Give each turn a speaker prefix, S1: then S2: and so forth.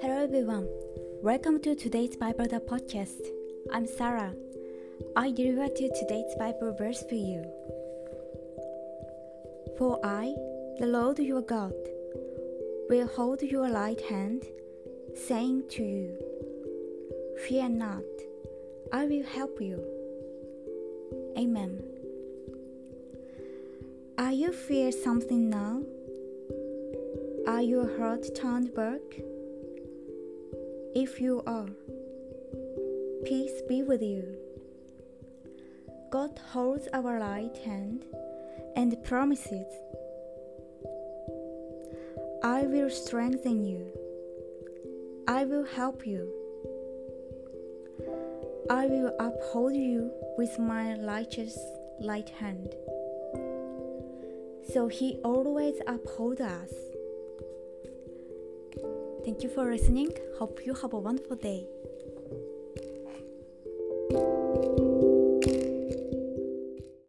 S1: Hello everyone. Welcome to today's Bible the podcast. I'm Sarah. I deliver to today's Bible verse for you. For I, the Lord your God, will hold your right hand, saying to you, Fear not, I will help you. Amen. Are you fear something now? Are your heart turned back? If you are, peace be with you. God holds our right hand and promises, I will strengthen you. I will help you. I will uphold you with my righteous right hand. So he always upholds us. Thank you for listening. Hope you have a wonderful day.